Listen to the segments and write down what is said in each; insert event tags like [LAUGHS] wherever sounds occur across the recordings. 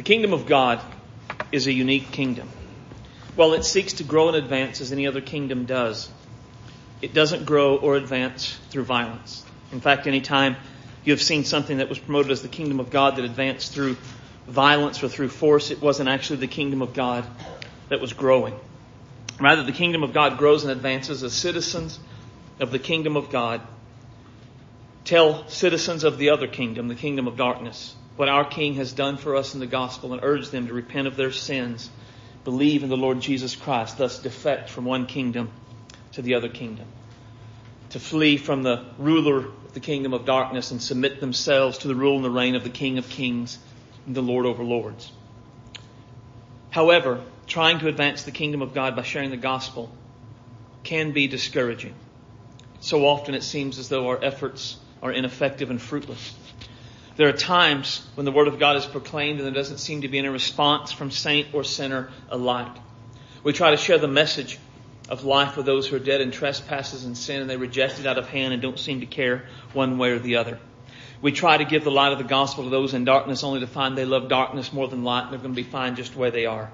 The kingdom of God is a unique kingdom. While it seeks to grow and advance as any other kingdom does, it doesn't grow or advance through violence. In fact, any time you have seen something that was promoted as the kingdom of God that advanced through violence or through force, it wasn't actually the kingdom of God that was growing. Rather, the kingdom of God grows and advances as citizens of the kingdom of God tell citizens of the other kingdom, the kingdom of darkness, what our King has done for us in the gospel and urge them to repent of their sins, believe in the Lord Jesus Christ, thus defect from one kingdom to the other kingdom. To flee from the ruler of the kingdom of darkness and submit themselves to the rule and the reign of the King of kings and the Lord over lords. However, trying to advance the kingdom of God by sharing the gospel can be discouraging. So often it seems as though our efforts are ineffective and fruitless. There are times when the Word of God is proclaimed and there doesn't seem to be any response from saint or sinner alike. We try to share the message of life with those who are dead in trespasses and sin and they reject it out of hand and don't seem to care one way or the other. We try to give the light of the gospel to those in darkness only to find they love darkness more than light and they're going to be fine just where they are.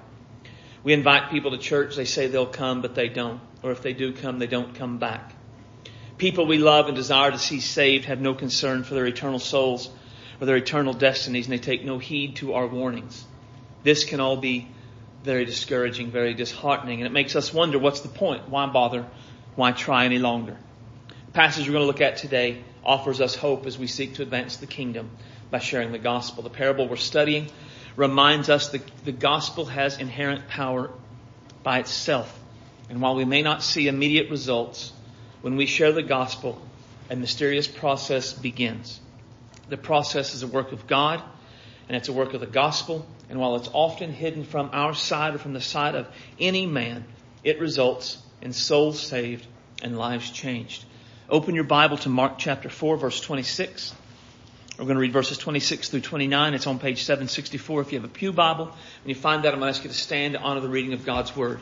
We invite people to church, they say they'll come, but they don't. Or if they do come, they don't come back. People we love and desire to see saved have no concern for their eternal souls or their eternal destinies, and they take no heed to our warnings. This can all be very discouraging, very disheartening, and it makes us wonder what's the point? Why bother? Why try any longer? The passage we're going to look at today offers us hope as we seek to advance the kingdom by sharing the gospel. The parable we're studying reminds us that the gospel has inherent power by itself. And while we may not see immediate results, when we share the gospel, a mysterious process begins. The process is a work of God, and it's a work of the gospel. And while it's often hidden from our side or from the side of any man, it results in souls saved and lives changed. Open your Bible to Mark chapter 4, verse 26. We're going to read verses 26 through 29. It's on page 764 if you have a Pew Bible. When you find that, I'm going to ask you to stand to honor the reading of God's Word.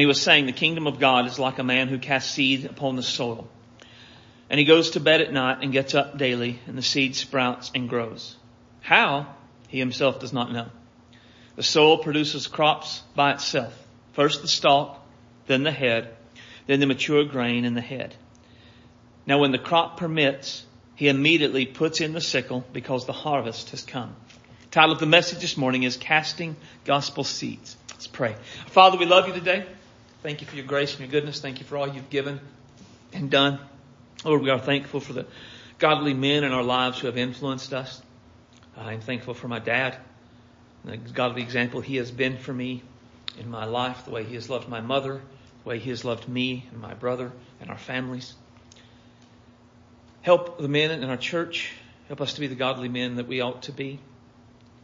And he was saying, the kingdom of God is like a man who casts seed upon the soil. And he goes to bed at night and gets up daily, and the seed sprouts and grows. How? He himself does not know. The soil produces crops by itself. First the stalk, then the head, then the mature grain in the head. Now when the crop permits, he immediately puts in the sickle because the harvest has come. The title of the message this morning is Casting Gospel Seeds. Let's pray. Father, we love you today. Thank you for your grace and your goodness. Thank you for all you've given and done. Lord, we are thankful for the godly men in our lives who have influenced us. I'm thankful for my dad, the godly example he has been for me in my life, the way he has loved my mother, the way he has loved me and my brother and our families. Help the men in our church. Help us to be the godly men that we ought to be.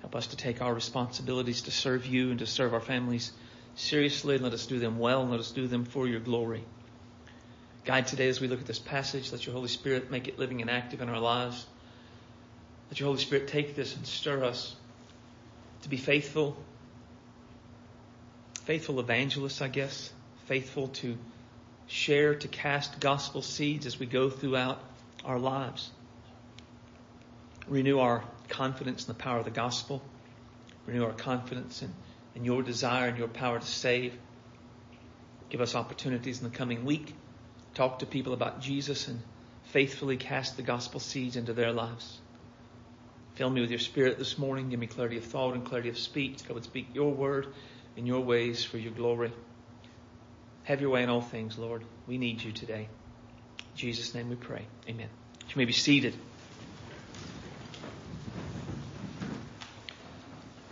Help us to take our responsibilities to serve you and to serve our families seriously. Let us do them well let us do them for your glory. Guide today as we look at this passage. Let your Holy Spirit make it living and active in our lives. Let your Holy Spirit take this and stir us to be faithful, faithful evangelists, I guess, faithful to share, to cast gospel seeds as we go throughout our lives. Renew our confidence in the power of the gospel. Renew our confidence in and your desire and your power to save. Give us opportunities in the coming week. Talk to people about Jesus and faithfully cast the gospel seeds into their lives. Fill me with your spirit this morning. Give me clarity of thought and clarity of speech. I would speak your word in your ways for your glory. Have your way in all things, Lord. We need you today. In Jesus' name we pray. Amen. You may be seated.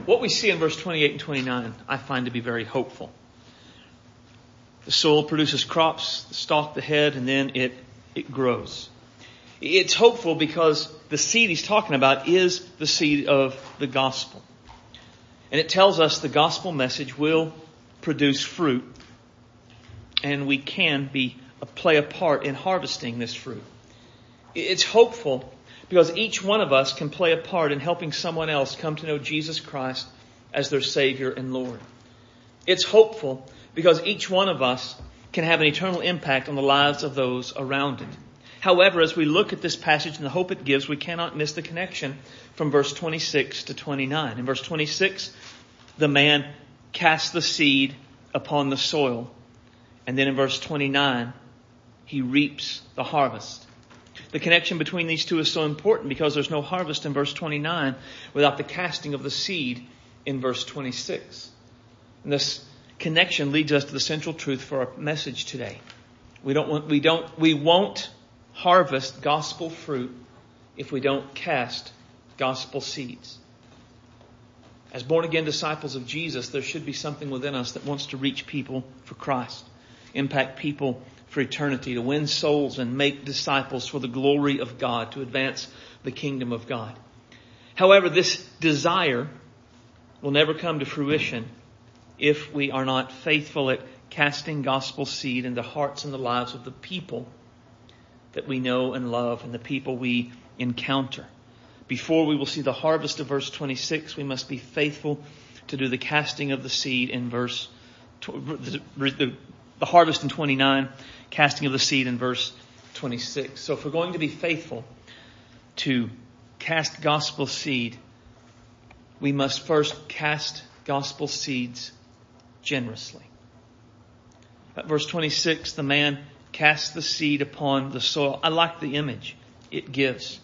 What we see in verse 28 and 29, I find to be very hopeful. The soil produces crops, the stalk, the head, and then it, it grows. It's hopeful because the seed he's talking about is the seed of the gospel. And it tells us the gospel message will produce fruit and we can be, play a part in harvesting this fruit. It's hopeful because each one of us can play a part in helping someone else come to know Jesus Christ as their Savior and Lord. It's hopeful because each one of us can have an eternal impact on the lives of those around it. However, as we look at this passage and the hope it gives, we cannot miss the connection from verse 26 to 29. In verse 26, the man casts the seed upon the soil. And then in verse 29, he reaps the harvest. The connection between these two is so important because there's no harvest in verse 29 without the casting of the seed in verse 26. And this connection leads us to the central truth for our message today. We don't want, we don't, we won't harvest gospel fruit if we don't cast gospel seeds. As born again disciples of Jesus, there should be something within us that wants to reach people for Christ, impact people for eternity, to win souls and make disciples for the glory of God, to advance the kingdom of God. However, this desire will never come to fruition if we are not faithful at casting gospel seed in the hearts and the lives of the people that we know and love and the people we encounter. Before we will see the harvest of verse 26, we must be faithful to do the casting of the seed in verse, the, the, harvest in 29, casting of the seed in verse 26. So if we're going to be faithful to cast gospel seed, we must first cast gospel seeds generously. At verse 26, the man casts the seed upon the soil. I like the image it gives.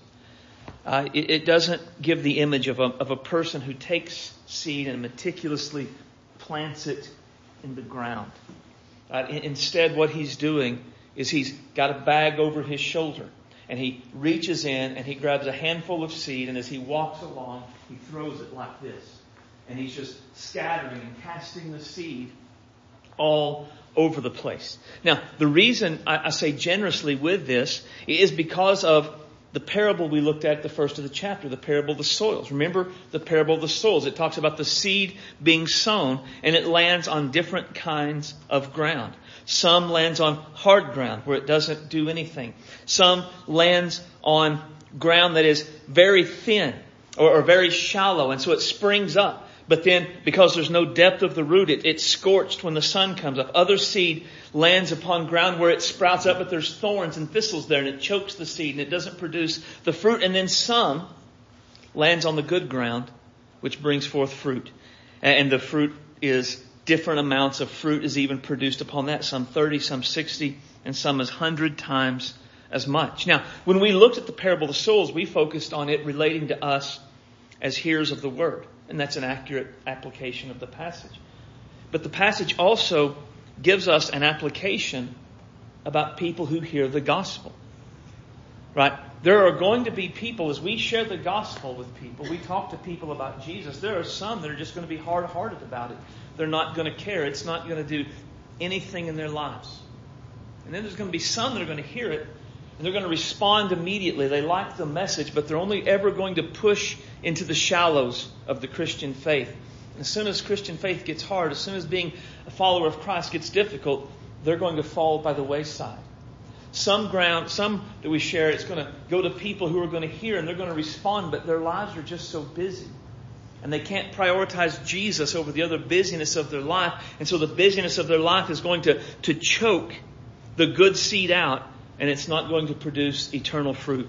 Uh, it, it, doesn't give the image of a, of a person who takes seed and meticulously plants it in the ground. Uh, instead, what he's doing is he's got a bag over his shoulder and he reaches in and he grabs a handful of seed and as he walks along, he throws it like this. And he's just scattering and casting the seed all over the place. Now, the reason I, I say generously with this is because of the parable we looked at the first of the chapter, the parable of the soils. Remember the parable of the soils. It talks about the seed being sown and it lands on different kinds of ground. Some lands on hard ground where it doesn't do anything. Some lands on ground that is very thin or, or very shallow and so it springs up. But then, because there's no depth of the root, it, it's scorched when the sun comes up. Other seed lands upon ground where it sprouts up, but there's thorns and thistles there, and it chokes the seed, and it doesn't produce the fruit. And then some lands on the good ground, which brings forth fruit. And the fruit is different amounts of fruit is even produced upon that. Some 30, some 60, and some as 100 times as much. Now, when we looked at the parable of the soils, we focused on it relating to us as hearers of the word. And that's an accurate application of the passage. But the passage also gives us an application about people who hear the gospel. Right? There are going to be people, as we share the gospel with people, we talk to people about Jesus, there are some that are just going to be hard hearted about it. They're not going to care. It's not going to do anything in their lives. And then there's going to be some that are going to hear it and they're going to respond immediately. They like the message, but they're only ever going to push into the shallows of the Christian faith. As soon as Christian faith gets hard, as soon as being a follower of Christ gets difficult, they're going to fall by the wayside. Some ground, some that we share, it's going to go to people who are going to hear and they're going to respond, but their lives are just so busy. And they can't prioritize Jesus over the other busyness of their life. And so the busyness of their life is going to, to choke the good seed out and it's not going to produce eternal fruit.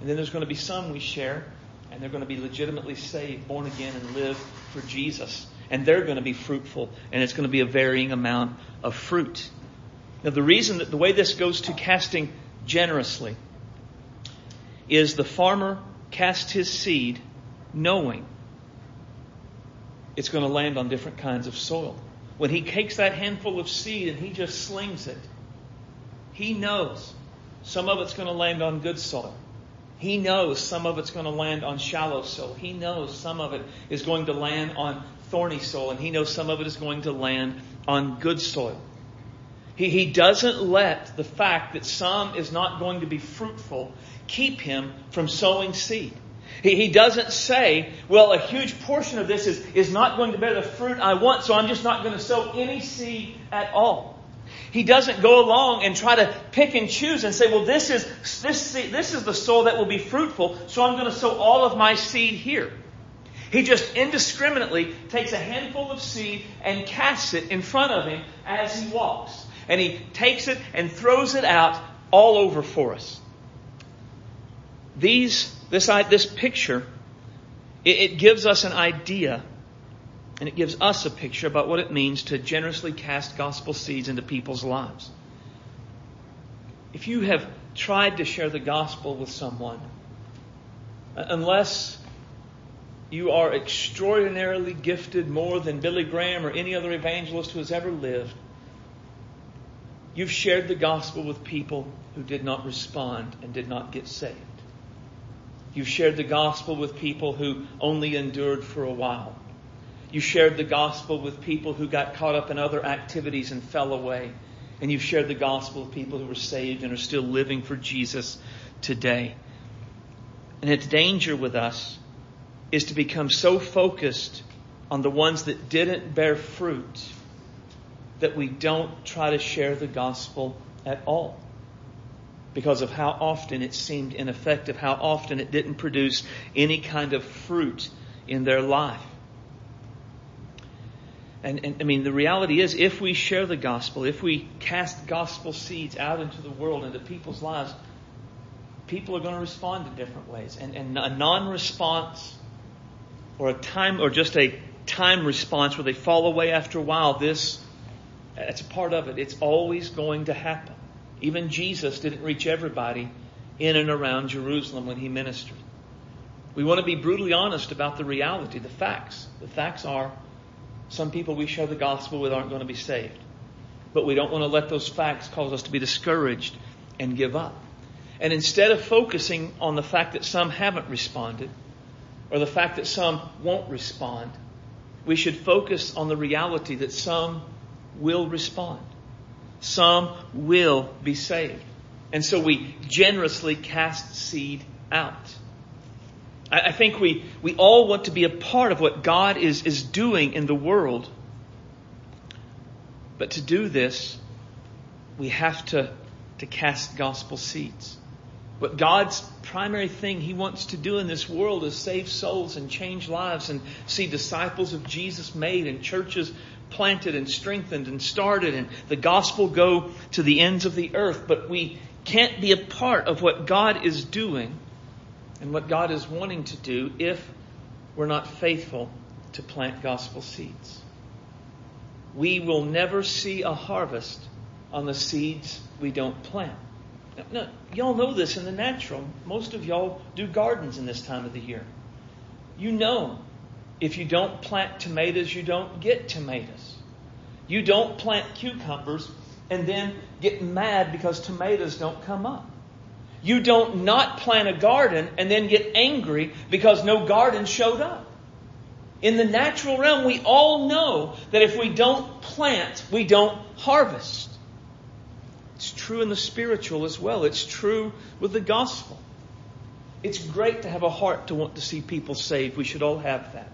And then there's going to be some we share, and they're going to be legitimately saved, born again, and live for Jesus. And they're going to be fruitful, and it's going to be a varying amount of fruit. Now, the reason that the way this goes to casting generously is the farmer casts his seed knowing it's going to land on different kinds of soil. When he takes that handful of seed and he just slings it, he knows some of it's going to land on good soil. He knows some of it's going to land on shallow soil. He knows some of it is going to land on thorny soil, and he knows some of it is going to land on good soil. He, he doesn't let the fact that some is not going to be fruitful keep him from sowing seed. He, he doesn't say, well, a huge portion of this is, is not going to bear the fruit I want, so I'm just not going to sow any seed at all. He doesn't go along and try to pick and choose and say, well, this is, this, this is the soil that will be fruitful, so I'm going to sow all of my seed here. He just indiscriminately takes a handful of seed and casts it in front of him as he walks. and He takes it and throws it out all over for us. These, this, this picture, it, it gives us an idea and it gives us a picture about what it means to generously cast gospel seeds into people's lives. If you have tried to share the gospel with someone, uh, unless you are extraordinarily gifted more than Billy Graham or any other evangelist who has ever lived, you've shared the gospel with people who did not respond and did not get saved. You've shared the gospel with people who only endured for a while. You shared the gospel with people who got caught up in other activities and fell away. And you've shared the gospel with people who were saved and are still living for Jesus today. And its danger with us is to become so focused on the ones that didn't bear fruit that we don't try to share the gospel at all because of how often it seemed ineffective, how often it didn't produce any kind of fruit in their life. And, and, I mean, the reality is, if we share the gospel, if we cast gospel seeds out into the world, into people's lives, people are going to respond in different ways. And, and a non-response, or a time, or just a time response where they fall away after a while, this, that's a part of it. It's always going to happen. Even Jesus didn't reach everybody in and around Jerusalem when he ministered. We want to be brutally honest about the reality, the facts. The facts are some people we share the gospel with aren't going to be saved. But we don't want to let those facts cause us to be discouraged and give up. And instead of focusing on the fact that some haven't responded or the fact that some won't respond, we should focus on the reality that some will respond. Some will be saved. And so we generously cast seed out. I, think we, we all want to be a part of what God is, is doing in the world. But to do this, we have to, to cast gospel seeds. But God's primary thing He wants to do in this world is save souls and change lives and see disciples of Jesus made and churches planted and strengthened and started and the gospel go to the ends of the earth. But we can't be a part of what God is doing and what God is wanting to do if we're not faithful to plant gospel seeds. We will never see a harvest on the seeds we don't plant. Now, y'all know this in the natural. Most of y'all do gardens in this time of the year. You know if you don't plant tomatoes, you don't get tomatoes. You don't plant cucumbers and then get mad because tomatoes don't come up. You don't not plant a garden and then get angry because no garden showed up. In the natural realm, we all know that if we don't plant, we don't harvest. It's true in the spiritual as well. It's true with the gospel. It's great to have a heart to want to see people saved. We should all have that.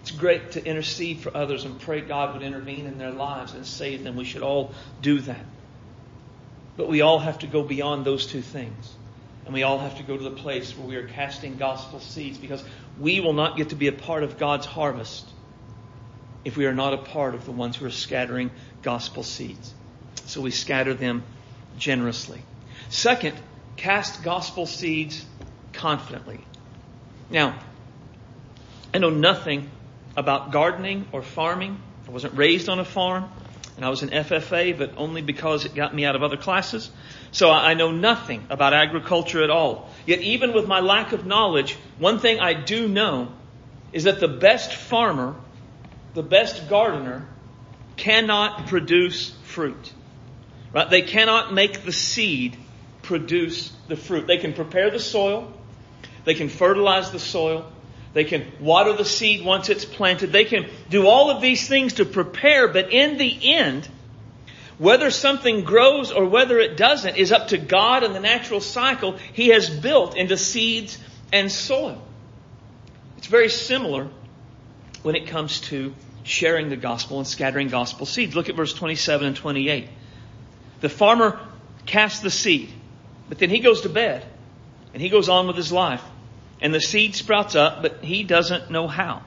It's great to intercede for others and pray God would intervene in their lives and save them. We should all do that. But we all have to go beyond those two things. And we all have to go to the place where we are casting gospel seeds because we will not get to be a part of God's harvest if we are not a part of the ones who are scattering gospel seeds. So we scatter them generously. Second, cast gospel seeds confidently. Now, I know nothing about gardening or farming. I wasn't raised on a farm and I was in FFA, but only because it got me out of other classes. So I know nothing about agriculture at all. Yet even with my lack of knowledge, one thing I do know is that the best farmer, the best gardener, cannot produce fruit. Right? They cannot make the seed produce the fruit. They can prepare the soil. They can fertilize the soil. They can water the seed once it's planted. They can do all of these things to prepare, but in the end, whether something grows or whether it doesn't is up to God and the natural cycle He has built into seeds and soil. It's very similar when it comes to sharing the gospel and scattering gospel seeds. Look at verse 27 and 28. The farmer casts the seed, but then he goes to bed and he goes on with his life and the seed sprouts up, but he doesn't know how.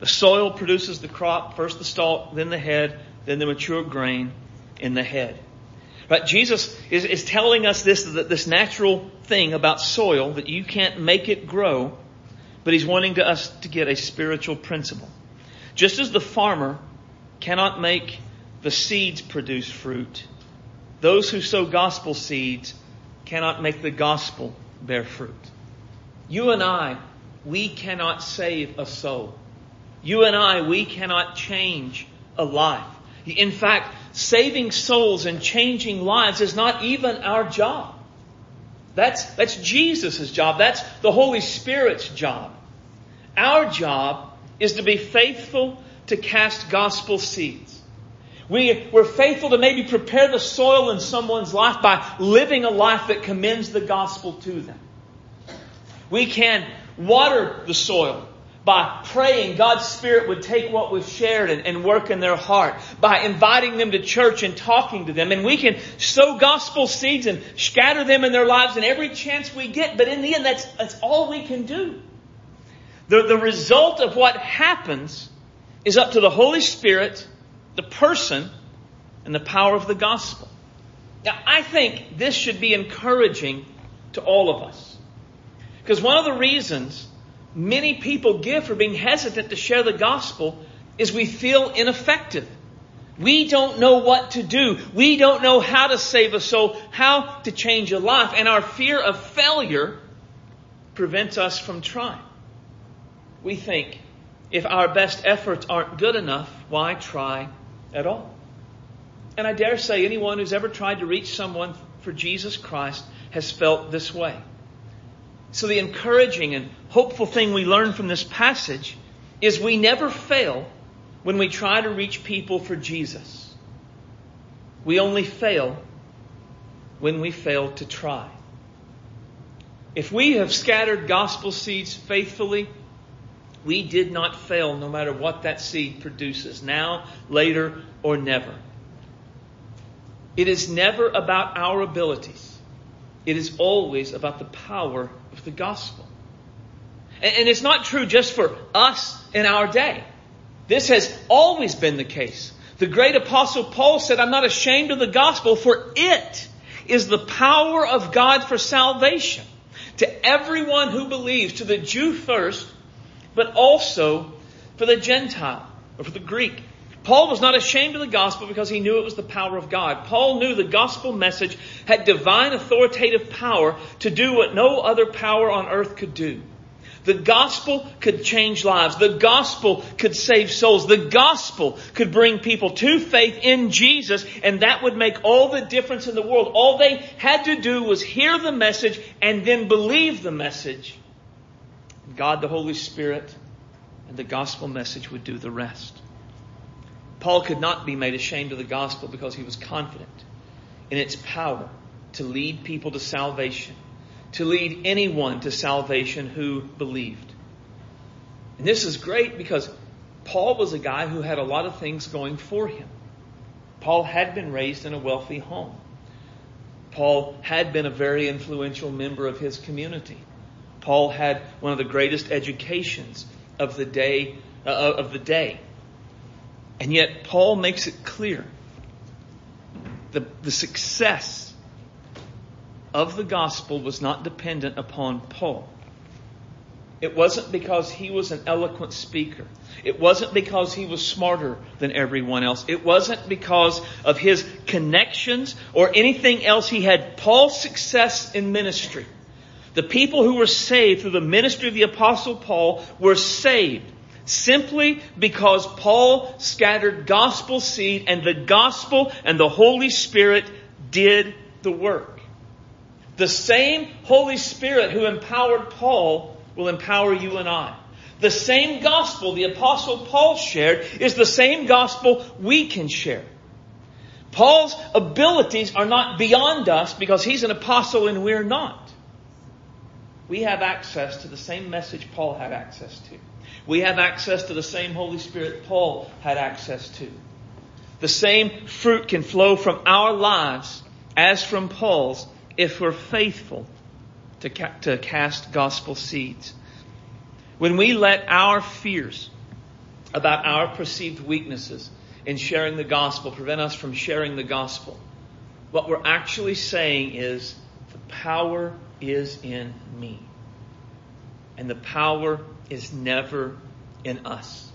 The soil produces the crop, first the stalk, then the head, then the mature grain. in the head. But Jesus is, is telling us this, this natural thing about soil that you can't make it grow, but he's wanting to us to get a spiritual principle. Just as the farmer cannot make the seeds produce fruit, those who sow gospel seeds cannot make the gospel bear fruit. You and I, we cannot save a soul. You and I, we cannot change a life. In fact, saving souls and changing lives is not even our job. That's, that's Jesus' job. That's the Holy Spirit's job. Our job is to be faithful to cast gospel seeds. We, we're faithful to maybe prepare the soil in someone's life by living a life that commends the gospel to them. We can water the soil by praying God's Spirit would take what was shared and, and, work in their heart, by inviting them to church and talking to them. And we can sow gospel seeds and scatter them in their lives in every chance we get, but in the end, that's, that's all we can do. The, the result of what happens is up to the Holy Spirit, the person, and the power of the gospel. Now, I think this should be encouraging to all of us. Because one of the reasons many people give for being hesitant to share the gospel is we feel ineffective. We don't know what to do. We don't know how to save a soul, how to change a life, and our fear of failure prevents us from trying. We think if our best efforts aren't good enough, why try at all? And I dare say anyone who's ever tried to reach someone for Jesus Christ has felt this way. So the encouraging and hopeful thing we learn from this passage is we never fail when we try to reach people for Jesus. We only fail when we fail to try. If we have scattered gospel seeds faithfully, we did not fail no matter what that seed produces, now, later, or never. It is never about our abilities. It is always about the power of the gospel. And, it's not true just for us in our day. This has always been the case. The great apostle Paul said, I'm not ashamed of the gospel for it is the power of God for salvation to everyone who believes, to the Jew first, but also for the Gentile or for the Greek. Paul was not ashamed of the gospel because he knew it was the power of God. Paul knew the gospel message had divine authoritative power to do what no other power on earth could do. The gospel could change lives. The gospel could save souls. The gospel could bring people to faith in Jesus, and that would make all the difference in the world. All they had to do was hear the message and then believe the message. God, the Holy Spirit, and the gospel message would do the rest. Paul could not be made ashamed of the gospel because he was confident in its power to lead people to salvation, to lead anyone to salvation who believed. And this is great because Paul was a guy who had a lot of things going for him. Paul had been raised in a wealthy home. Paul had been a very influential member of his community. Paul had one of the greatest educations of the day uh, of the day. And yet, Paul makes it clear the, the success of the gospel was not dependent upon Paul. It wasn't because he was an eloquent speaker. It wasn't because he was smarter than everyone else. It wasn't because of his connections or anything else he had. Paul's success in ministry. The people who were saved through the ministry of the apostle Paul were saved Simply because Paul scattered gospel seed and the gospel and the Holy Spirit did the work. The same Holy Spirit who empowered Paul will empower you and I. The same gospel the apostle Paul shared is the same gospel we can share. Paul's abilities are not beyond us because he's an apostle and we're not. We have access to the same message Paul had access to. We have access to the same Holy Spirit Paul had access to. The same fruit can flow from our lives as from Paul's if we're faithful to, ca- to cast gospel seeds. When we let our fears about our perceived weaknesses in sharing the gospel, prevent us from sharing the gospel. What we're actually saying is the power is in me. And the power is never in us.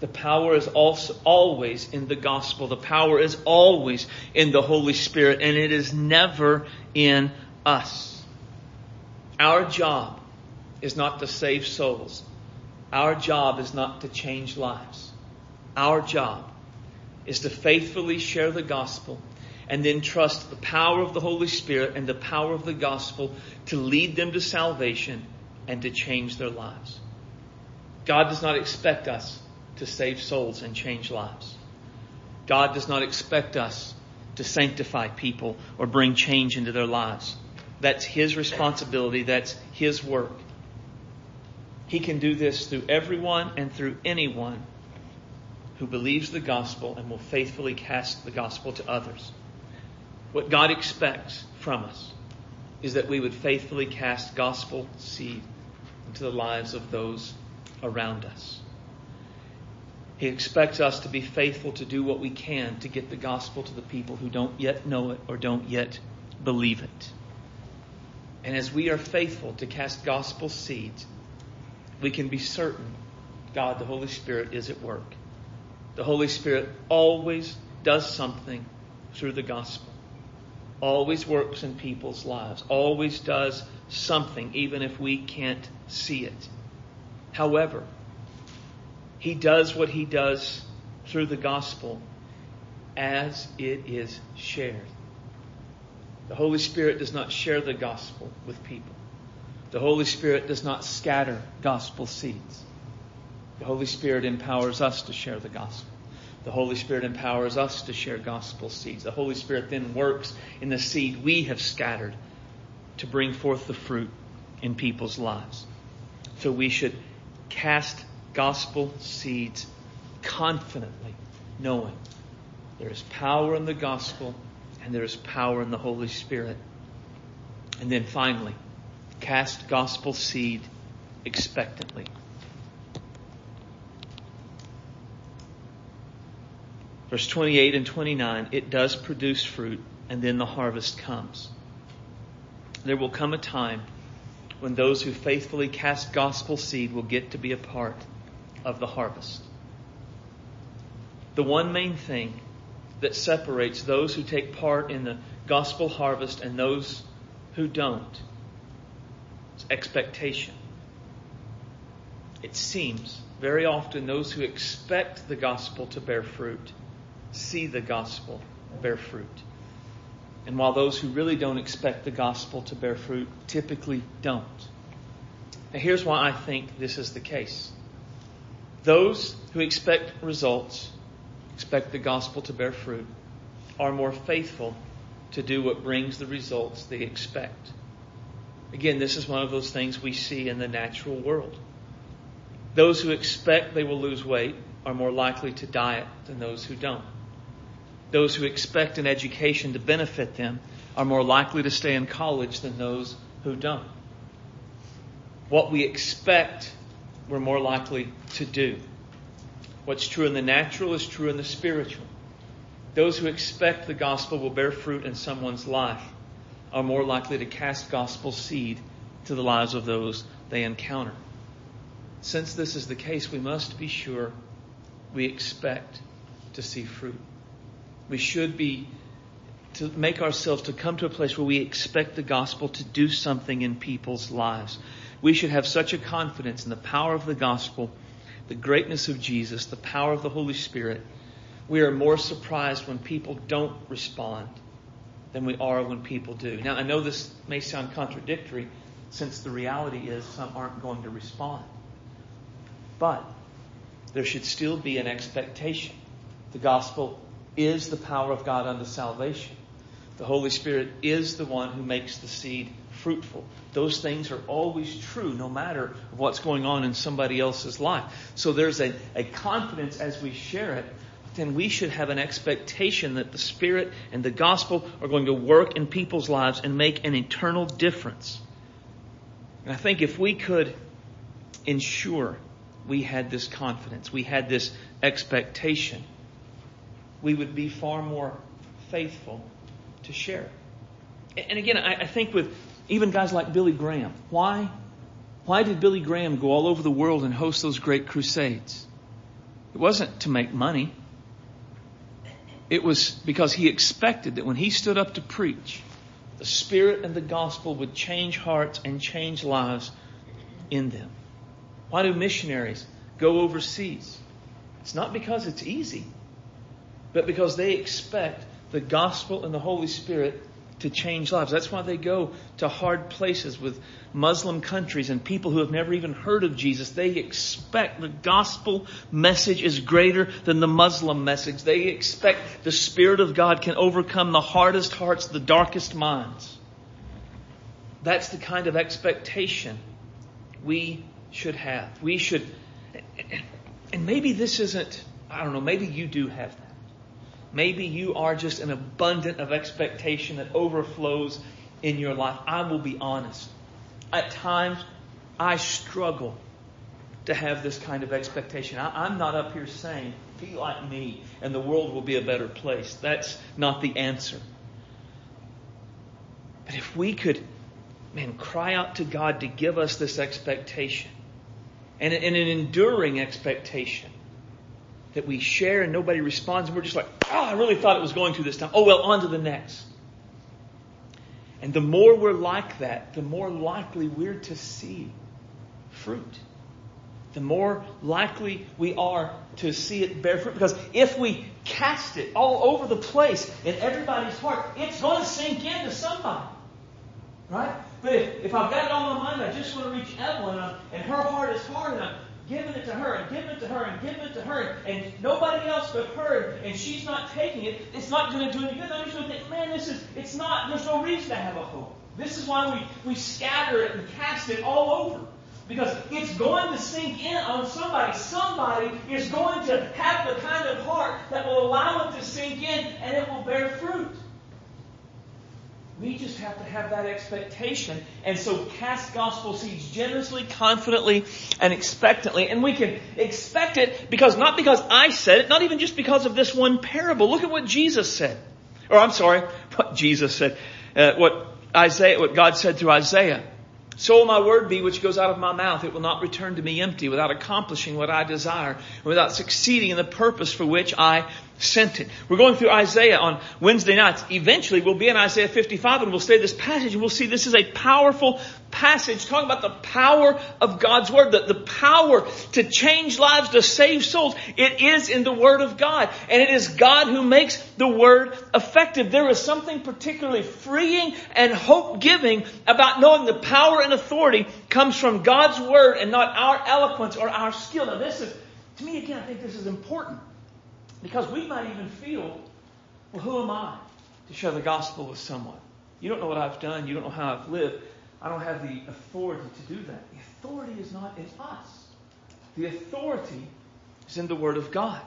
The power is also always in the gospel. The power is always in the Holy Spirit and it is never in us. Our job is not to save souls. Our job is not to change lives. Our job is to faithfully share the gospel and then trust the power of the Holy Spirit and the power of the gospel to lead them to salvation and to change their lives. God does not expect us to save souls and change lives. God does not expect us to sanctify people or bring change into their lives. That's His responsibility. That's His work. He can do this through everyone and through anyone who believes the gospel and will faithfully cast the gospel to others. What God expects from us is that we would faithfully cast gospel seed into the lives of those around us. He expects us to be faithful to do what we can to get the gospel to the people who don't yet know it or don't yet believe it. And as we are faithful to cast gospel seeds, we can be certain God, the Holy Spirit, is at work. The Holy Spirit always does something through the gospel, always works in people's lives, always does something, even if we can't see it. However, he does what he does through the gospel as it is shared. The Holy Spirit does not share the gospel with people. The Holy Spirit does not scatter gospel seeds. The Holy Spirit empowers us to share the gospel. The Holy Spirit empowers us to share gospel seeds. The Holy Spirit then works in the seed we have scattered to bring forth the fruit in people's lives. So we should cast gospel seeds confidently, knowing there is power in the gospel and there is power in the Holy Spirit. And then finally, cast gospel seed expectantly. Verse 28 and 29, it does produce fruit, and then the harvest comes. There will come a time when those who faithfully cast gospel seed will get to be a part of the harvest. The one main thing that separates those who take part in the gospel harvest and those who don't is expectation. It seems very often those who expect the gospel to bear fruit see the gospel bear fruit. And while those who really don't expect the gospel to bear fruit typically don't. Now, here's why I think this is the case. Those who expect results, expect the gospel to bear fruit, are more faithful to do what brings the results they expect. Again, this is one of those things we see in the natural world. Those who expect they will lose weight are more likely to diet than those who don't. Those who expect an education to benefit them are more likely to stay in college than those who don't. What we expect we're more likely to do. What's true in the natural is true in the spiritual. Those who expect the gospel will bear fruit in someone's life are more likely to cast gospel seed to the lives of those they encounter. Since this is the case, we must be sure we expect to see fruit. We should be to make ourselves to come to a place where we expect the gospel to do something in people's lives we should have such a confidence in the power of the gospel, the greatness of Jesus, the power of the Holy Spirit. We are more surprised when people don't respond than we are when people do. Now, I know this may sound contradictory since the reality is some aren't going to respond. But there should still be an expectation. The gospel is the power of God unto salvation. The Holy Spirit is the one who makes the seed fruitful. Those things are always true no matter what's going on in somebody else's life. So there's a, a confidence as we share it, then we should have an expectation that the Spirit and the gospel are going to work in people's lives and make an eternal difference. And I think if we could ensure we had this confidence, we had this expectation, we would be far more faithful to share. And again, I, think with even guys like Billy Graham, why, why did Billy Graham go all over the world and host those great crusades? It wasn't to make money. It was because he expected that when he stood up to preach, the Spirit and the gospel would change hearts and change lives in them. Why do missionaries go overseas? It's not because it's easy, but because they expect the gospel and the Holy Spirit to change lives. That's why they go to hard places with Muslim countries and people who have never even heard of Jesus. They expect the gospel message is greater than the Muslim message. They expect the Spirit of God can overcome the hardest hearts, the darkest minds. That's the kind of expectation we should have. We should, and maybe this isn't, I don't know, maybe you do have. Maybe you are just an abundant of expectation that overflows in your life. I will be honest. At times, I struggle to have this kind of expectation. I, am not up here saying, be like me and the world will be a better place. That's not the answer. But if we could, man, cry out to God to give us this expectation and, and an enduring expectation that we share and nobody responds and we're just like, oh, I really thought it was going to this time. Oh, well, on to the next. And the more we're like that, the more likely we're to see fruit. The more likely we are to see it bear fruit. Because if we cast it all over the place in everybody's heart, it's going to sink into somebody. Right? But if, if I've got it on my mind, I just want to reach Evelyn, and, and her heart is hard, I'm giving it to her and giving it to her and giving it to her, and nobody else but her, and she's not taking it, it's not going to do any good. I'm just going to think, man, this is, it's not, there's no reason to have a hope. This is why we, we scatter it and cast it all over. Because it's going to sink in on somebody. Somebody is going to have the kind of heart that will allow it to sink in and it will bear fruit. We just have to have that expectation. And so cast gospel seeds generously, confidently, and expectantly. And we can expect it because, not because I said it, not even just because of this one parable. Look at what Jesus said. Or I'm sorry, [LAUGHS] what Jesus said. Uh, what Isaiah, what God said through Isaiah. So will my word be which goes out of my mouth. It will not return to me empty without accomplishing what I desire, and without succeeding in the purpose for which I sent it. We're going through Isaiah on Wednesday nights. Eventually we'll be in Isaiah 55 and we'll study this passage and we'll see this is a powerful passage talking about the power of God's Word, the, the power to change lives, to save souls. It is in the Word of God. And it is God who makes the Word effective. There is something particularly freeing and hope giving about knowing the power and authority comes from God's Word and not our eloquence or our skill. Now this is, to me again, I think this is important. Because we might even feel, well, who am I to share the gospel with someone? You don't know what I've done. You don't know how I've lived. I don't have the authority to do that. The authority is not in us. The authority is in the Word of God.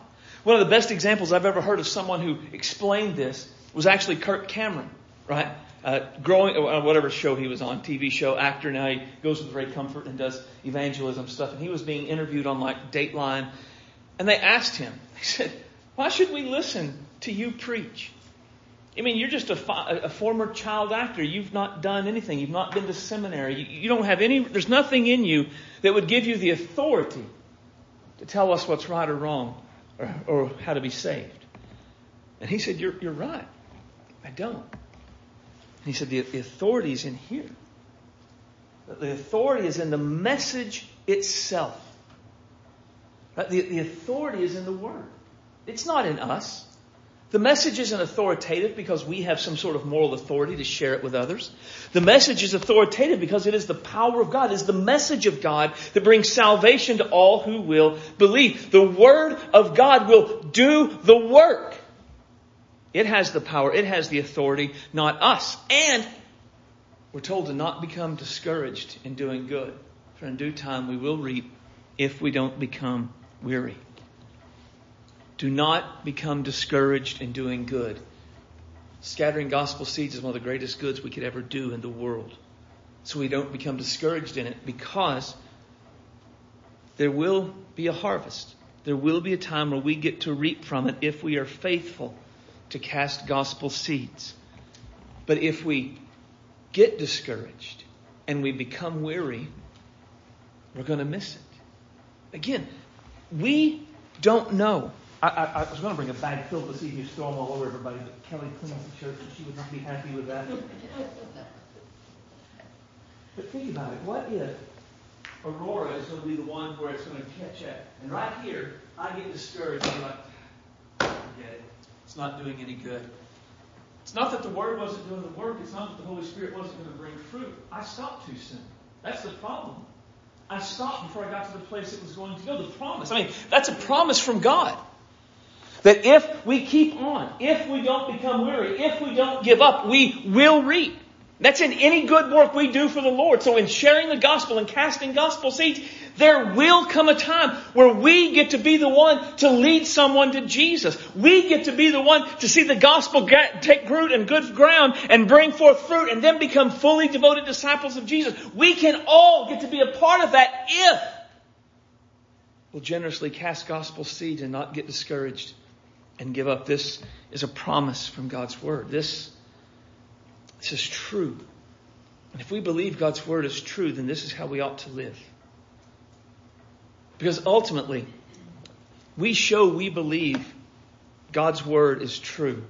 One of the best examples I've ever heard of someone who explained this was actually Kirk Cameron, right? Uh, growing, uh, whatever show he was on, TV show, actor. Now he goes with Ray Comfort and does evangelism stuff. And he was being interviewed on like Dateline, and they asked him. [LAUGHS] They said, why should we listen to you preach? I mean, you're just a, a, former child actor. You've not done anything. You've not been to seminary. You, you, don't have any, there's nothing in you that would give you the authority to tell us what's right or wrong or, or how to be saved. And he said, You're, you're right. I don't. And he said, The, the authority is in here. The authority is in the message itself. The, the authority is in the Word. It's not in us. The message isn't authoritative because we have some sort of moral authority to share it with others. The message is authoritative because it is the power of God, it is the message of God that brings salvation to all who will believe. The Word of God will do the work. It has the power, it has the authority, not us. And we're told to not become discouraged in doing good, for in due time we will reap if we don't become weary. Do not become discouraged in doing good. Scattering gospel seeds is one of the greatest goods we could ever do in the world. So we don't become discouraged in it because there will be a harvest. There will be a time where we get to reap from it if we are faithful to cast gospel seeds. But if we get discouraged and we become weary, we're going to miss it. Again, we don't know. I, I, I was going to bring a bag filled with seeds storm all over everybody, but Kelly cleans the church and she would not be happy with that. But think about it. What if Aurora is going to be the one where it's going to catch up? And right here, I get discouraged. I'm like, forget it. It's not doing any good. It's not that the Word wasn't doing the work. It's not that the Holy Spirit wasn't going to bring fruit. I stopped too soon. That's the problem. I stopped before I got to the place it was going to go. The promise. I mean, that's a promise from God. That if we keep on, if we don't become weary, if we don't give up, we will reap. That's in any good work we do for the Lord. So in sharing the gospel and casting gospel seeds, there will come a time where we get to be the one to lead someone to Jesus. We get to be the one to see the gospel get, take root in good ground and bring forth fruit and then become fully devoted disciples of Jesus. We can all get to be a part of that if we'll generously cast gospel seeds and not get discouraged and give up. This is a promise from God's word. This this is true. And if we believe God's word is true, then this is how we ought to live. Because ultimately, we show we believe God's word is true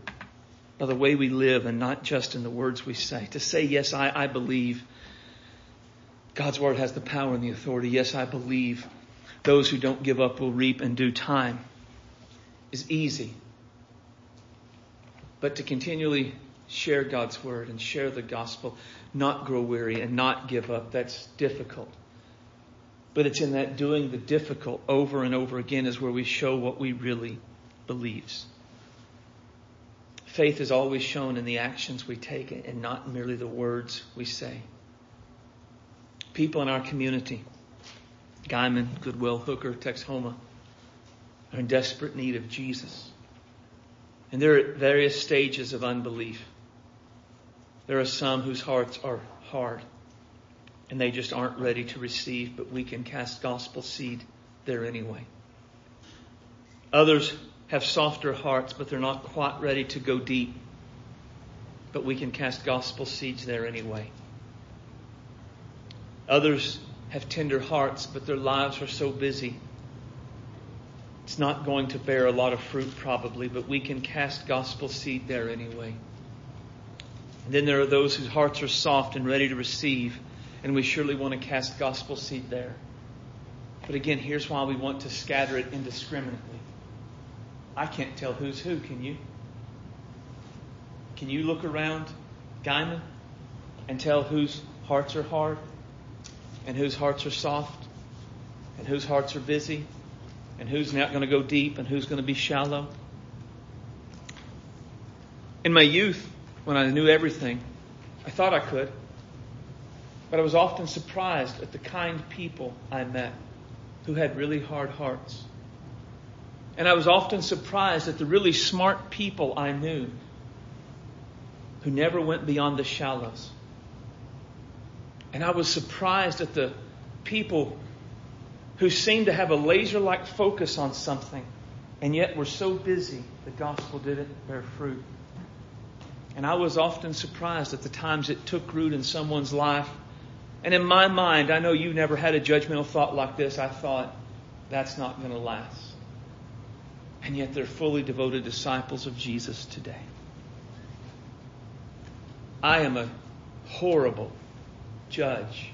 by the way we live and not just in the words we say. To say, yes, I, I believe God's word has the power and the authority. Yes, I believe those who don't give up will reap in due time is easy. But to continually share God's word and share the gospel, not grow weary and not give up. That's difficult. But it's in that doing the difficult over and over again is where we show what we really believes. Faith is always shown in the actions we take and not merely the words we say. People in our community, Guymon, Goodwell, Hooker, Texhoma, are in desperate need of Jesus. And they're at various stages of unbelief. There are some whose hearts are hard and they just aren't ready to receive, but we can cast gospel seed there anyway. Others have softer hearts, but they're not quite ready to go deep, but we can cast gospel seeds there anyway. Others have tender hearts, but their lives are so busy. It's not going to bear a lot of fruit probably, but we can cast gospel seed there anyway. And then there are those whose hearts are soft and ready to receive, and we surely want to cast gospel seed there. But again, here's why we want to scatter it indiscriminately. I can't tell who's who, can you? Can you look around Guymon and tell whose hearts are hard and whose hearts are soft and whose hearts are busy and who's not going to go deep and who's going to be shallow? In my youth, when I knew everything. I thought I could. But I was often surprised at the kind people I met who had really hard hearts. And I was often surprised at the really smart people I knew who never went beyond the shallows. And I was surprised at the people who seemed to have a laser like focus on something and yet were so busy the gospel didn't bear fruit. And I was often surprised at the times it took root in someone's life. And in my mind, I know you never had a judgmental thought like this. I thought, that's not going to last. And yet they're fully devoted disciples of Jesus today. I am a horrible judge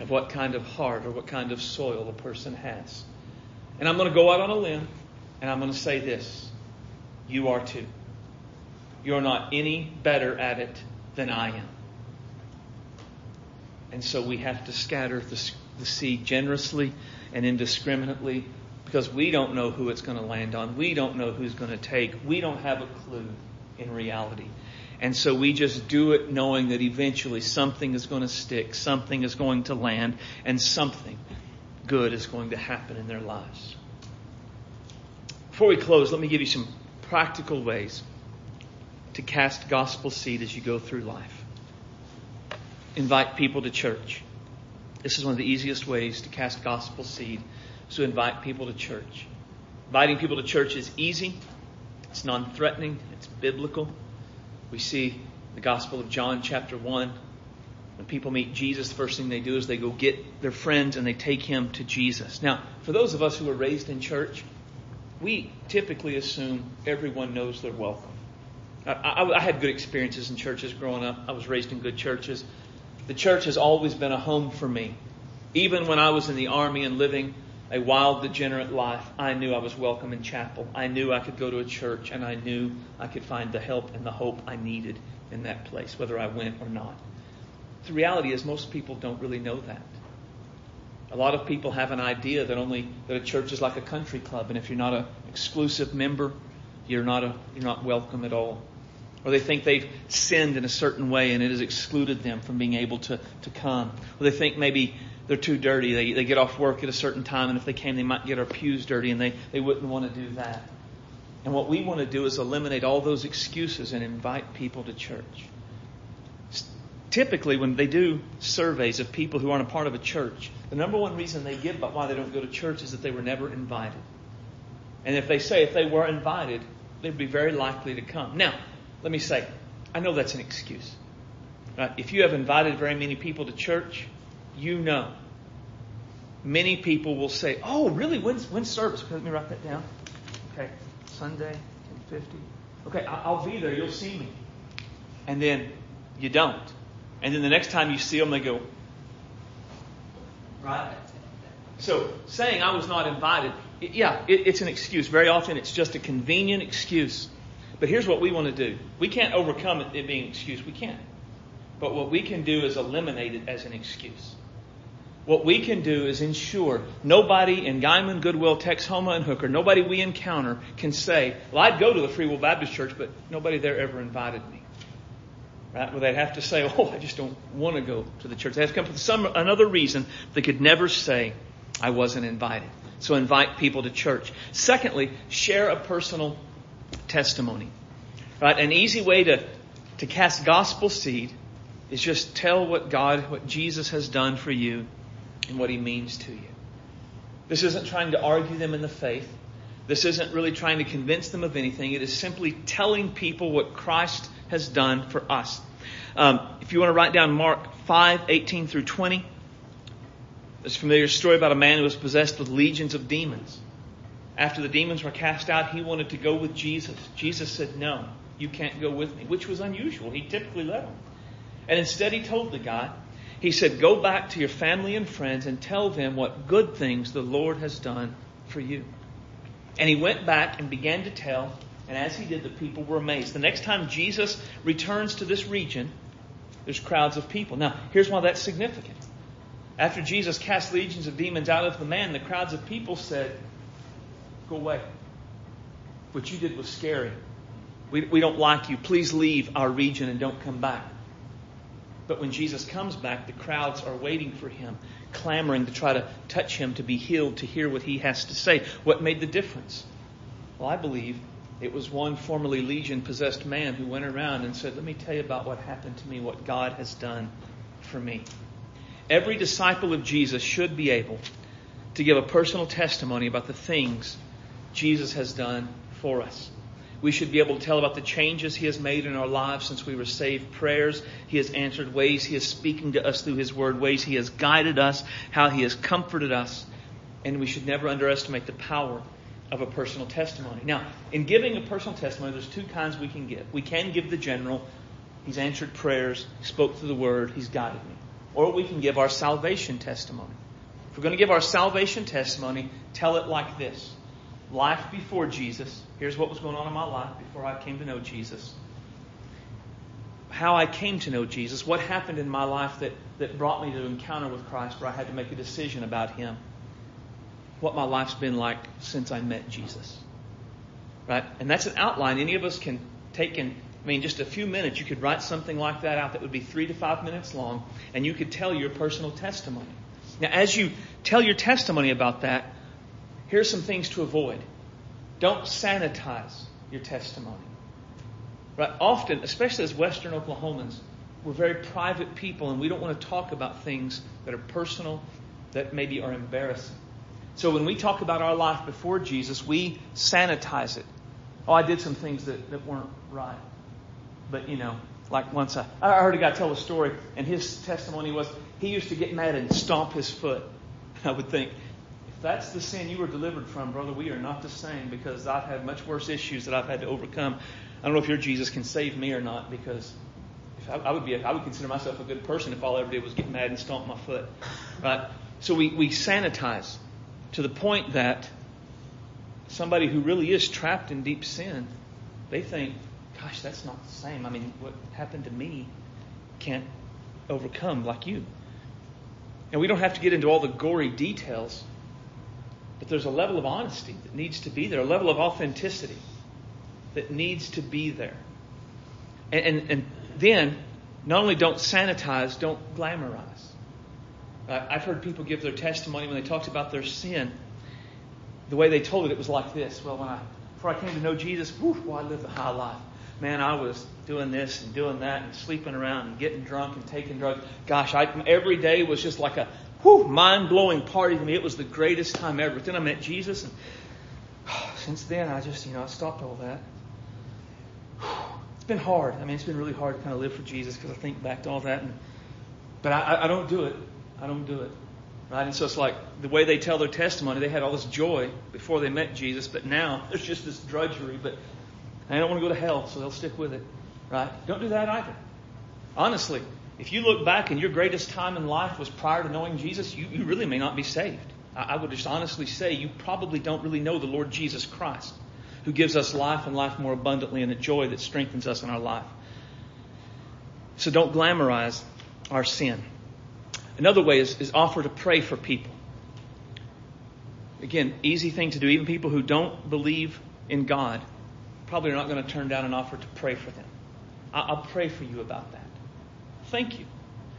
of what kind of heart or what kind of soil a person has. And I'm going to go out on a limb and I'm going to say this. You are too. You're not any better at it than I am. And so we have to scatter the, the seed generously and indiscriminately because we don't know who it's going to land on. We don't know who's going to take. We don't have a clue in reality. And so we just do it knowing that eventually something is going to stick, something is going to land, and something good is going to happen in their lives. Before we close, let me give you some practical ways to cast gospel seed as you go through life. Invite people to church. This is one of the easiest ways to cast gospel seed, is to invite people to church. Inviting people to church is easy, it's non threatening, it's biblical. We see the Gospel of John, chapter 1. When people meet Jesus, the first thing they do is they go get their friends and they take him to Jesus. Now, for those of us who were raised in church, we typically assume everyone knows they're welcome. I, I, I, had good experiences in churches growing up. I was raised in good churches. The church has always been a home for me. Even when I was in the army and living a wild, degenerate life, I knew I was welcome in chapel. I knew I could go to a church, and I knew I could find the help and the hope I needed in that place, whether I went or not. The reality is, most people don't really know that. A lot of people have an idea that only that a church is like a country club, and if you're not an exclusive member, you're not a, you're not welcome at all. Or they think they've sinned in a certain way and it has excluded them from being able to, to come. Or they think maybe they're too dirty. They, they get off work at a certain time, and if they came, they might get our pews dirty, and they, they wouldn't want to do that. And what we want to do is eliminate all those excuses and invite people to church. Typically, when they do surveys of people who aren't a part of a church, the number one reason they give about why they don't go to church is that they were never invited. And if they say if they were invited, they'd be very likely to come. Now, let me say, I know that's an excuse. Right? If you have invited very many people to church, you know. Many people will say, "Oh, really? When's, when's service?" Let me write that down. Okay, Sunday, ten fifty. Okay, I'll be there. You'll see me. And then you don't. And then the next time you see them, they go, right? So saying I was not invited, yeah, it, it's an excuse. Very often it's just a convenient excuse. But here's what we want to do. We can't overcome it, it being an excuse. We can't. But what we can do is eliminate it as an excuse. What we can do is ensure nobody in Guymon, Goodwell, Texhoma, and Hooker, nobody we encounter can say, well, I'd go to the Free Will Baptist Church, but nobody there ever invited me. Right? Well, they'd have to say, oh, I just don't want to go to the church. They have to come with some another reason they could never say, I wasn't invited. So invite people to church. Secondly, share a personal testimony. Right? An easy way to, to cast gospel seed is just tell what God, what Jesus has done for you and what he means to you. This isn't trying to argue them in the faith. This isn't really trying to convince them of anything. It is simply telling people what Christ has done for us. Um, if you want to write down Mark 5, 18 through 20, there's a familiar story about a man who was possessed with legions of demons. After the demons were cast out, he wanted to go with Jesus. Jesus said, No, you can't go with me, which was unusual. He typically let him. And instead, he told the guy, He said, Go back to your family and friends and tell them what good things the Lord has done for you. And he went back and began to tell, and as he did, the people were amazed. The next time Jesus returns to this region, there's crowds of people. Now, here's why that's significant. After Jesus cast legions of demons out of the man, the crowds of people said, Go away. What you did was scary. We, we don't like you. Please leave our region and don't come back. But when Jesus comes back, the crowds are waiting for him, clamoring to try to touch him, to be healed, to hear what he has to say. What made the difference? Well, I believe it was one formerly legion possessed man who went around and said, Let me tell you about what happened to me, what God has done for me. Every disciple of Jesus should be able to give a personal testimony about the things Jesus has done for us. We should be able to tell about the changes He has made in our lives since we were saved, prayers He has answered, ways He is speaking to us through His Word, ways He has guided us, how He has comforted us. And we should never underestimate the power of a personal testimony. Now, in giving a personal testimony, there's two kinds we can give. We can give the general, He's answered prayers, He spoke through the Word, He's guided me. Or we can give our salvation testimony. If we're going to give our salvation testimony, tell it like this life before Jesus. Here's what was going on in my life before I came to know Jesus. How I came to know Jesus. What happened in my life that, that brought me to encounter with Christ where I had to make a decision about Him. What my life's been like since I met Jesus. Right? And that's an outline any of us can take in, I mean, just a few minutes, you could write something like that out that would be three to five minutes long, and you could tell your personal testimony. Now, as you tell your testimony about that, Here's some things to avoid. Don't sanitize your testimony. Right? Often, especially as Western Oklahomans, we're very private people and we don't want to talk about things that are personal, that maybe are embarrassing. So when we talk about our life before Jesus, we sanitize it. Oh, I did some things that, that weren't right. But, you know, like once I, I heard a guy tell a story, and his testimony was he used to get mad and stomp his foot. [LAUGHS] I would think, that's the sin you were delivered from, brother, we are not the same because I've had much worse issues that I've had to overcome. I don't know if your Jesus can save me or not because I, I would be, a, I would consider myself a good person if all I ever did was get mad and stomp my foot, right? So we, we sanitize to the point that somebody who really is trapped in deep sin, they think, gosh, that's not the same. I mean, what happened to me can't overcome like you. And we don't have to get into all the gory details but there's a level of honesty that needs to be there, a level of authenticity that needs to be there. And, and, and then, not only don't sanitize, don't glamorize. I've heard people give their testimony when they talked about their sin. The way they told it, it was like this. Well, when I, before I came to know Jesus, whew, well, I lived a high life. Man, I was doing this and doing that and sleeping around and getting drunk and taking drugs. Gosh, I, every day was just like a whew, mind blowing party to me. It was the greatest time ever. Then I met Jesus, and oh, [SIGHS] since then I just, you know, I stopped all that. It's been hard. I mean, it's been really hard to kind of live for Jesus because I think back to all that. And, but I, I don't do it. I don't do it. Right? And so it's like the way they tell their testimony, they had all this joy before they met Jesus, but now [LAUGHS] there's just this drudgery. But I don't want to go to hell, so they'll stick with it. Right? Don't do that either. Honestly, if you look back and your greatest time in life was prior to knowing Jesus, you, you really may not be saved. I, I would just honestly say you probably don't really know the Lord Jesus Christ, who gives us life and life more abundantly and the joy that strengthens us in our life. So don't glamorize our sin. Another way is, is offer to pray for people. Again, easy thing to do. Even people who don't believe in God probably are not going to turn down an offer to pray for them. I'll pray for you about that. Thank you.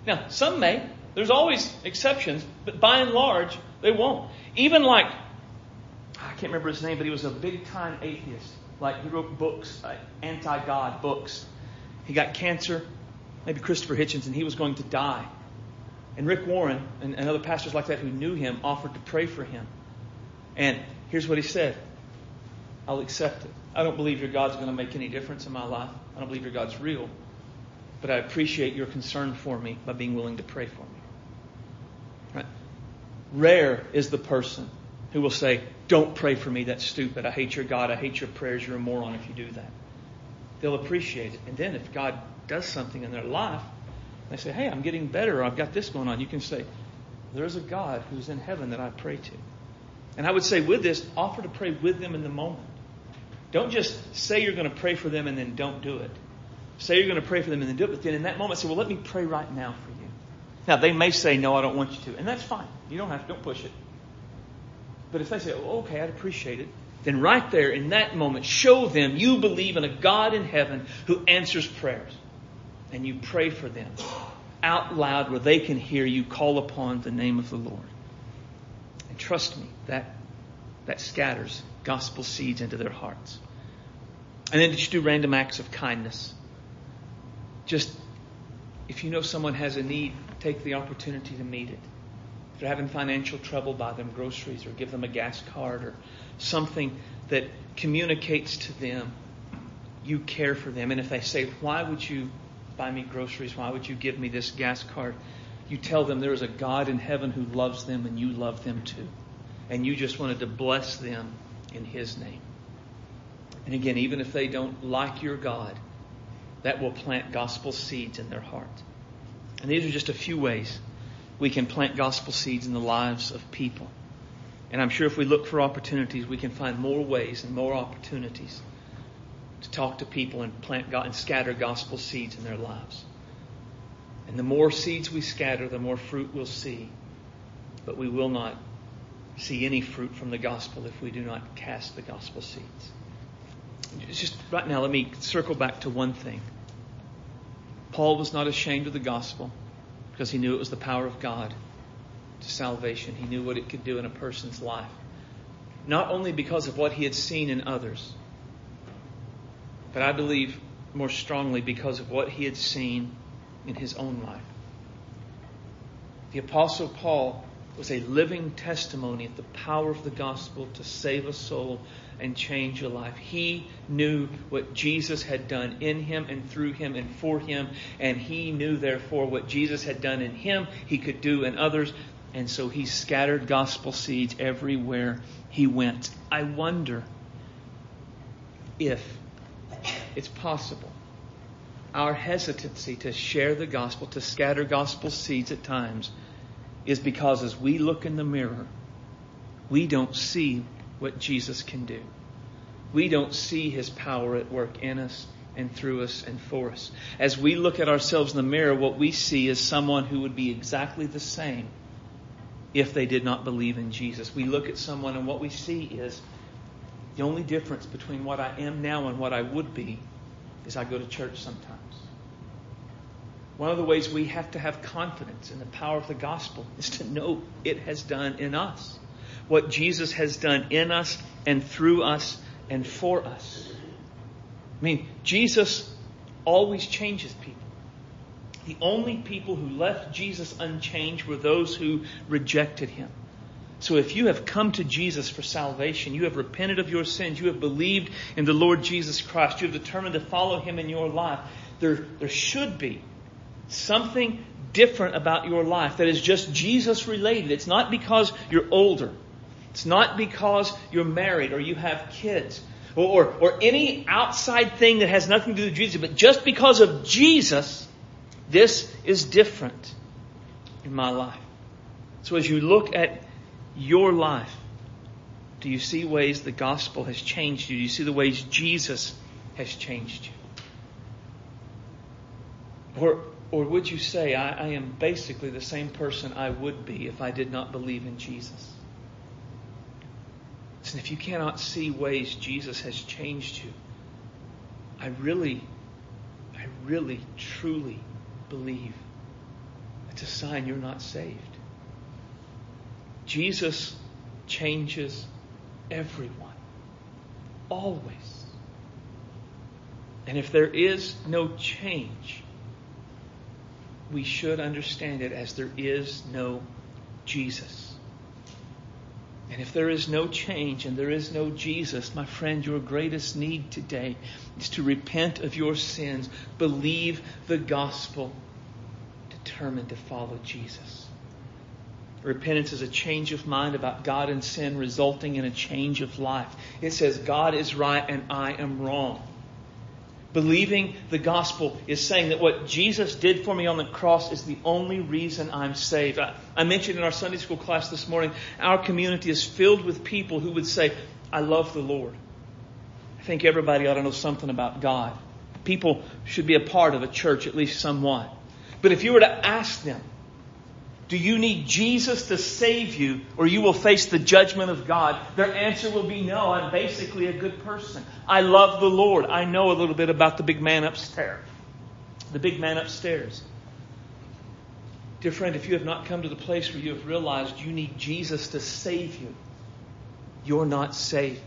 Now, some may. There's always exceptions, but by and large, they won't. Even like, I can't remember his name, but he was a big time atheist. Like, he wrote books, uh, anti God books. He got cancer, maybe Christopher Hitchens, and he was going to die. And Rick Warren and, and other pastors like that who knew him offered to pray for him. And here's what he said I'll accept it. I don't believe your God's going to make any difference in my life. I don't believe your God's real but I appreciate your concern for me by being willing to pray for me. Right? Rare is the person who will say, Don't pray for me, that's stupid. I hate your God, I hate your prayers, you're a moron if you do that. They'll appreciate it. And then if God does something in their life, they say, Hey, I'm getting better, or I've got this going on, you can say, There's a God who's in heaven that I pray to. And I would say with this, offer to pray with them in the moment. Don't just say you're going to pray for them and then don't do it. Say you're going to pray for them and then do it, but then in that moment say, well, let me pray right now for you. Now, they may say, no, I don't want you to. And that's fine. You don't have to, don't push it. But if they say, oh, okay, I'd appreciate it, then right there in that moment, show them you believe in a God in heaven who answers prayers. And you pray for them out loud where they can hear you call upon the name of the Lord. And trust me, that, that scatters gospel seeds into their hearts. And then just do random acts of kindness just if you know someone has a need, take the opportunity to meet it. If they're having financial trouble, buy them groceries or give them a gas card or something that communicates to them you care for them. And if they say, Why would you buy me groceries? Why would you give me this gas card? You tell them there is a God in heaven who loves them and you love them too. And you just wanted to bless them in His name. And again, even if they don't like your God, that will plant gospel seeds in their heart. And these are just a few ways we can plant gospel seeds in the lives of people. And I'm sure if we look for opportunities, we can find more ways and more opportunities to talk to people and plant and scatter gospel seeds in their lives. And the more seeds we scatter, the more fruit we'll see. But we will not see any fruit from the gospel if we do not cast the gospel seeds just right now, let me circle back to one thing. Paul was not ashamed of the gospel because he knew it was the power of God to salvation. He knew what it could do in a person's life. Not only because of what he had seen in others, but I believe more strongly because of what he had seen in his own life. The Apostle Paul was a living testimony of the power of the gospel to save a soul and change a life. He knew what Jesus had done in him and through him and for him, and he knew, therefore, what Jesus had done in him, he could do in others, and so he scattered gospel seeds everywhere he went. I wonder if it's possible our hesitancy to share the gospel, to scatter gospel seeds at times, is because as we look in the mirror, we don't see what Jesus can do. We don't see his power at work in us and through us and for us. As we look at ourselves in the mirror, what we see is someone who would be exactly the same if they did not believe in Jesus. We look at someone and what we see is the only difference between what I am now and what I would be is I go to church sometimes. One of the ways we have to have confidence in the power of the gospel is to know it has done in us. What Jesus has done in us and through us and for us. I mean, Jesus always changes people. The only people who left Jesus unchanged were those who rejected him. So if you have come to Jesus for salvation, you have repented of your sins, you have believed in the Lord Jesus Christ, you have determined to follow him in your life, there, there should be something different about your life that is just Jesus related. It's not because you're older. It's not because you're married or you have kids or, or, or any outside thing that has nothing to do with Jesus, but just because of Jesus, this is different in my life. So as you look at your life, do you see ways the gospel has changed you? Do you see the ways Jesus has changed you? Or, or would you say, I, I am basically the same person I would be if I did not believe in Jesus? Listen, if you cannot see ways Jesus has changed you, I really, I really, truly believe it's a sign you're not saved. Jesus changes everyone. Always. And if there is no change, we should understand it as there is no Jesus. And if there is no change and there is no Jesus, my friend, your greatest need today is to repent of your sins, believe the gospel, determined to follow Jesus. Repentance is a change of mind about God and sin resulting in a change of life. It says, God is right and I am wrong. Believing the gospel is saying that what Jesus did for me on the cross is the only reason I'm saved. I, I, mentioned in our Sunday school class this morning, our community is filled with people who would say, I love the Lord. I think everybody ought to know something about God. People should be a part of a church, at least somewhat. But if you were to ask them, do you need Jesus to save you or you will face the judgment of God? Their answer will be no, I'm basically a good person. I love the Lord. I know a little bit about the big man upstairs. The big man upstairs. Dear friend, if you have not come to the place where you have realized you need Jesus to save you, you're not saved.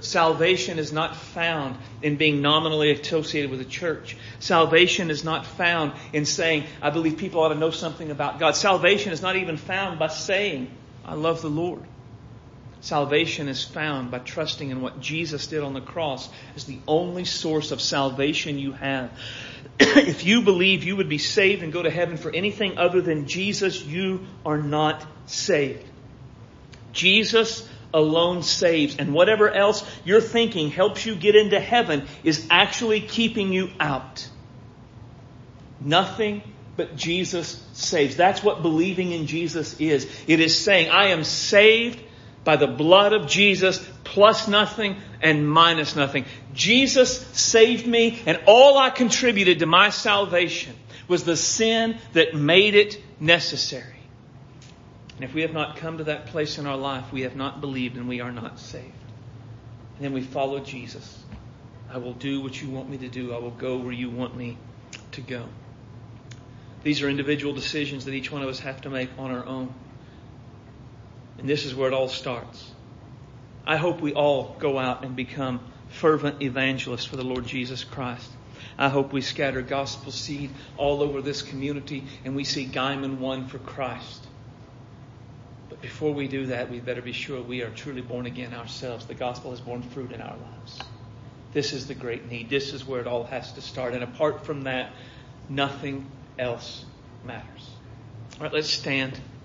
Salvation is not found in being nominally associated with a church. Salvation is not found in saying, I believe people ought to know something about God. Salvation is not even found by saying, I love the Lord. Salvation is found by trusting in what Jesus did on the cross as the only source of salvation you have. [CLEARS THROAT] if you believe you would be saved and go to heaven for anything other than Jesus, you are not saved. Jesus alone saves. And whatever else you're thinking helps you get into heaven is actually keeping you out. Nothing but Jesus saves. That's what believing in Jesus is. It is saying, I am saved by the blood of Jesus plus nothing and minus nothing. Jesus saved me and all I contributed to my salvation was the sin that made it necessary. And if we have not come to that place in our life, we have not believed and we are not saved. And then we follow Jesus. I will do what you want me to do. I will go where you want me to go. These are individual decisions that each one of us have to make on our own. And this is where it all starts. I hope we all go out and become fervent evangelists for the Lord Jesus Christ. I hope we scatter gospel seed all over this community and we see Guymon won for Christ. Before we do that, we better be sure we are truly born again ourselves. The gospel has borne fruit in our lives. This is the great need. This is where it all has to start. And apart from that, nothing else matters. All right, let's stand.